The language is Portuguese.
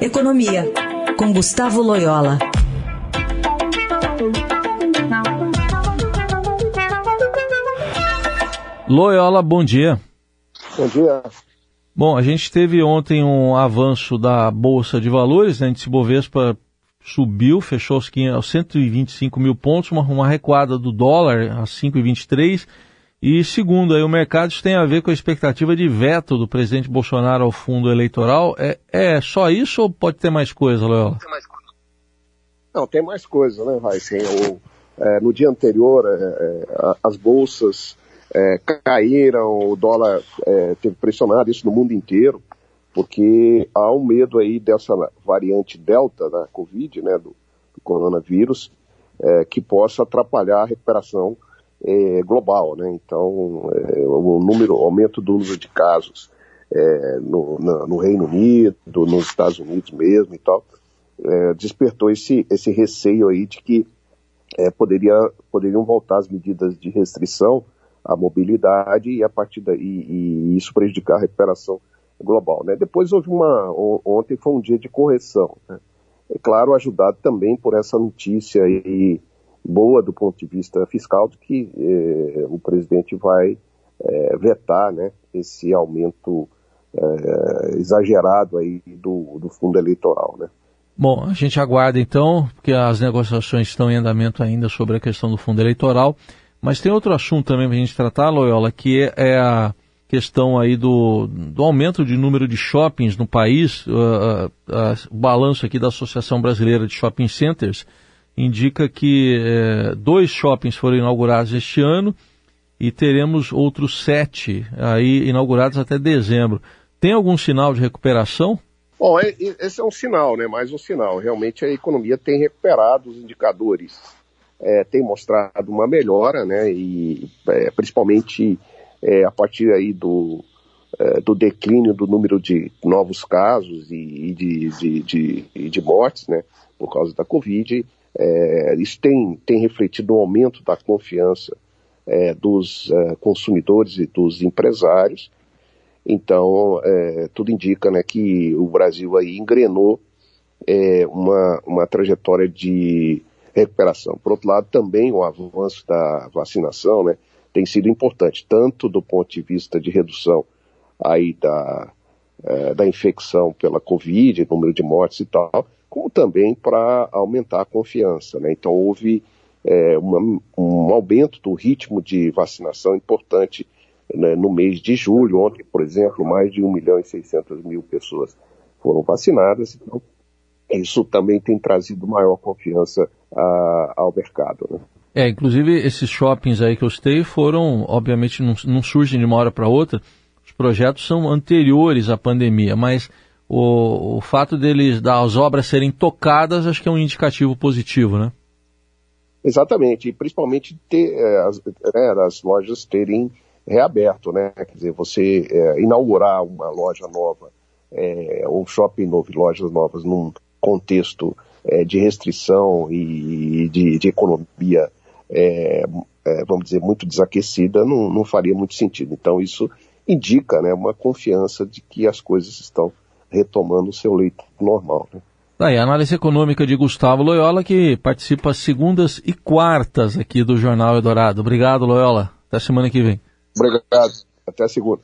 Economia, com Gustavo Loyola. Loyola, bom dia. Bom dia. Bom, a gente teve ontem um avanço da Bolsa de Valores, né? A índice Bovespa subiu, fechou aos 125 mil pontos, uma, uma recuada do dólar a 5,23 e segundo aí o mercado, tem a ver com a expectativa de veto do presidente Bolsonaro ao fundo eleitoral. É, é só isso ou pode ter mais coisa, Loyola? Não, tem mais coisa, né, Raíssen? É, no dia anterior, é, é as bolsas é, caíram, o dólar é, teve pressionado, isso no mundo inteiro, porque há um medo aí dessa variante Delta da Covid, né, do, do coronavírus, é, que possa atrapalhar a recuperação é, global, né? Então, é, o número, o aumento do número de casos é, no, na, no, Reino Unido, nos Estados Unidos mesmo e tal, é, despertou esse, esse receio aí de que é, poderia, poderiam voltar as medidas de restrição à mobilidade e a partir daí e, e isso prejudicar a recuperação global, né? Depois houve uma, ontem foi um dia de correção, né? É claro, ajudado também por essa notícia aí boa do ponto de vista fiscal de que eh, o presidente vai eh, vetar né, esse aumento eh, exagerado aí do, do fundo eleitoral. Né? Bom, a gente aguarda então, porque as negociações estão em andamento ainda sobre a questão do fundo eleitoral, mas tem outro assunto também para a gente tratar, Loyola, que é, é a questão aí do, do aumento de número de shoppings no país, uh, uh, uh, o balanço aqui da Associação Brasileira de Shopping Centers, indica que é, dois shoppings foram inaugurados este ano e teremos outros sete aí inaugurados até dezembro. Tem algum sinal de recuperação? Bom, é, esse é um sinal, né? Mais um sinal. Realmente a economia tem recuperado os indicadores, é, tem mostrado uma melhora, né? E é, principalmente é, a partir aí do, é, do declínio do número de novos casos e, de, de, de, de mortes, né? Por causa da Covid. É, isso tem, tem refletido um aumento da confiança é, dos é, consumidores e dos empresários. Então, é, tudo indica né, que o Brasil aí engrenou é, uma, uma trajetória de recuperação. Por outro lado, também o avanço da vacinação né, tem sido importante, tanto do ponto de vista de redução aí da, é, da infecção pela Covid, número de mortes e tal, como também para aumentar a confiança. Né? Então houve é, uma, um aumento do ritmo de vacinação importante né, no mês de julho. Ontem, por exemplo, mais de 1 milhão e 600 mil pessoas foram vacinadas. Então, isso também tem trazido maior confiança a, ao mercado. Né? É, inclusive esses shoppings aí que eu citei foram, obviamente, não, não surgem de uma hora para outra. Os projetos são anteriores à pandemia, mas o, o fato deles, das obras serem tocadas, acho que é um indicativo positivo, né? Exatamente, e principalmente ter, é, as, é, as lojas terem reaberto, né? Quer dizer, você é, inaugurar uma loja nova, é, um shopping novo, lojas novas num contexto é, de restrição e de, de economia, é, é, vamos dizer, muito desaquecida, não, não faria muito sentido. Então isso indica né, uma confiança de que as coisas estão retomando o seu leito normal. Né? Daí, a análise econômica de Gustavo Loyola, que participa segundas e quartas aqui do Jornal Eldorado. Obrigado, Loyola. Até semana que vem. Obrigado. Até segunda.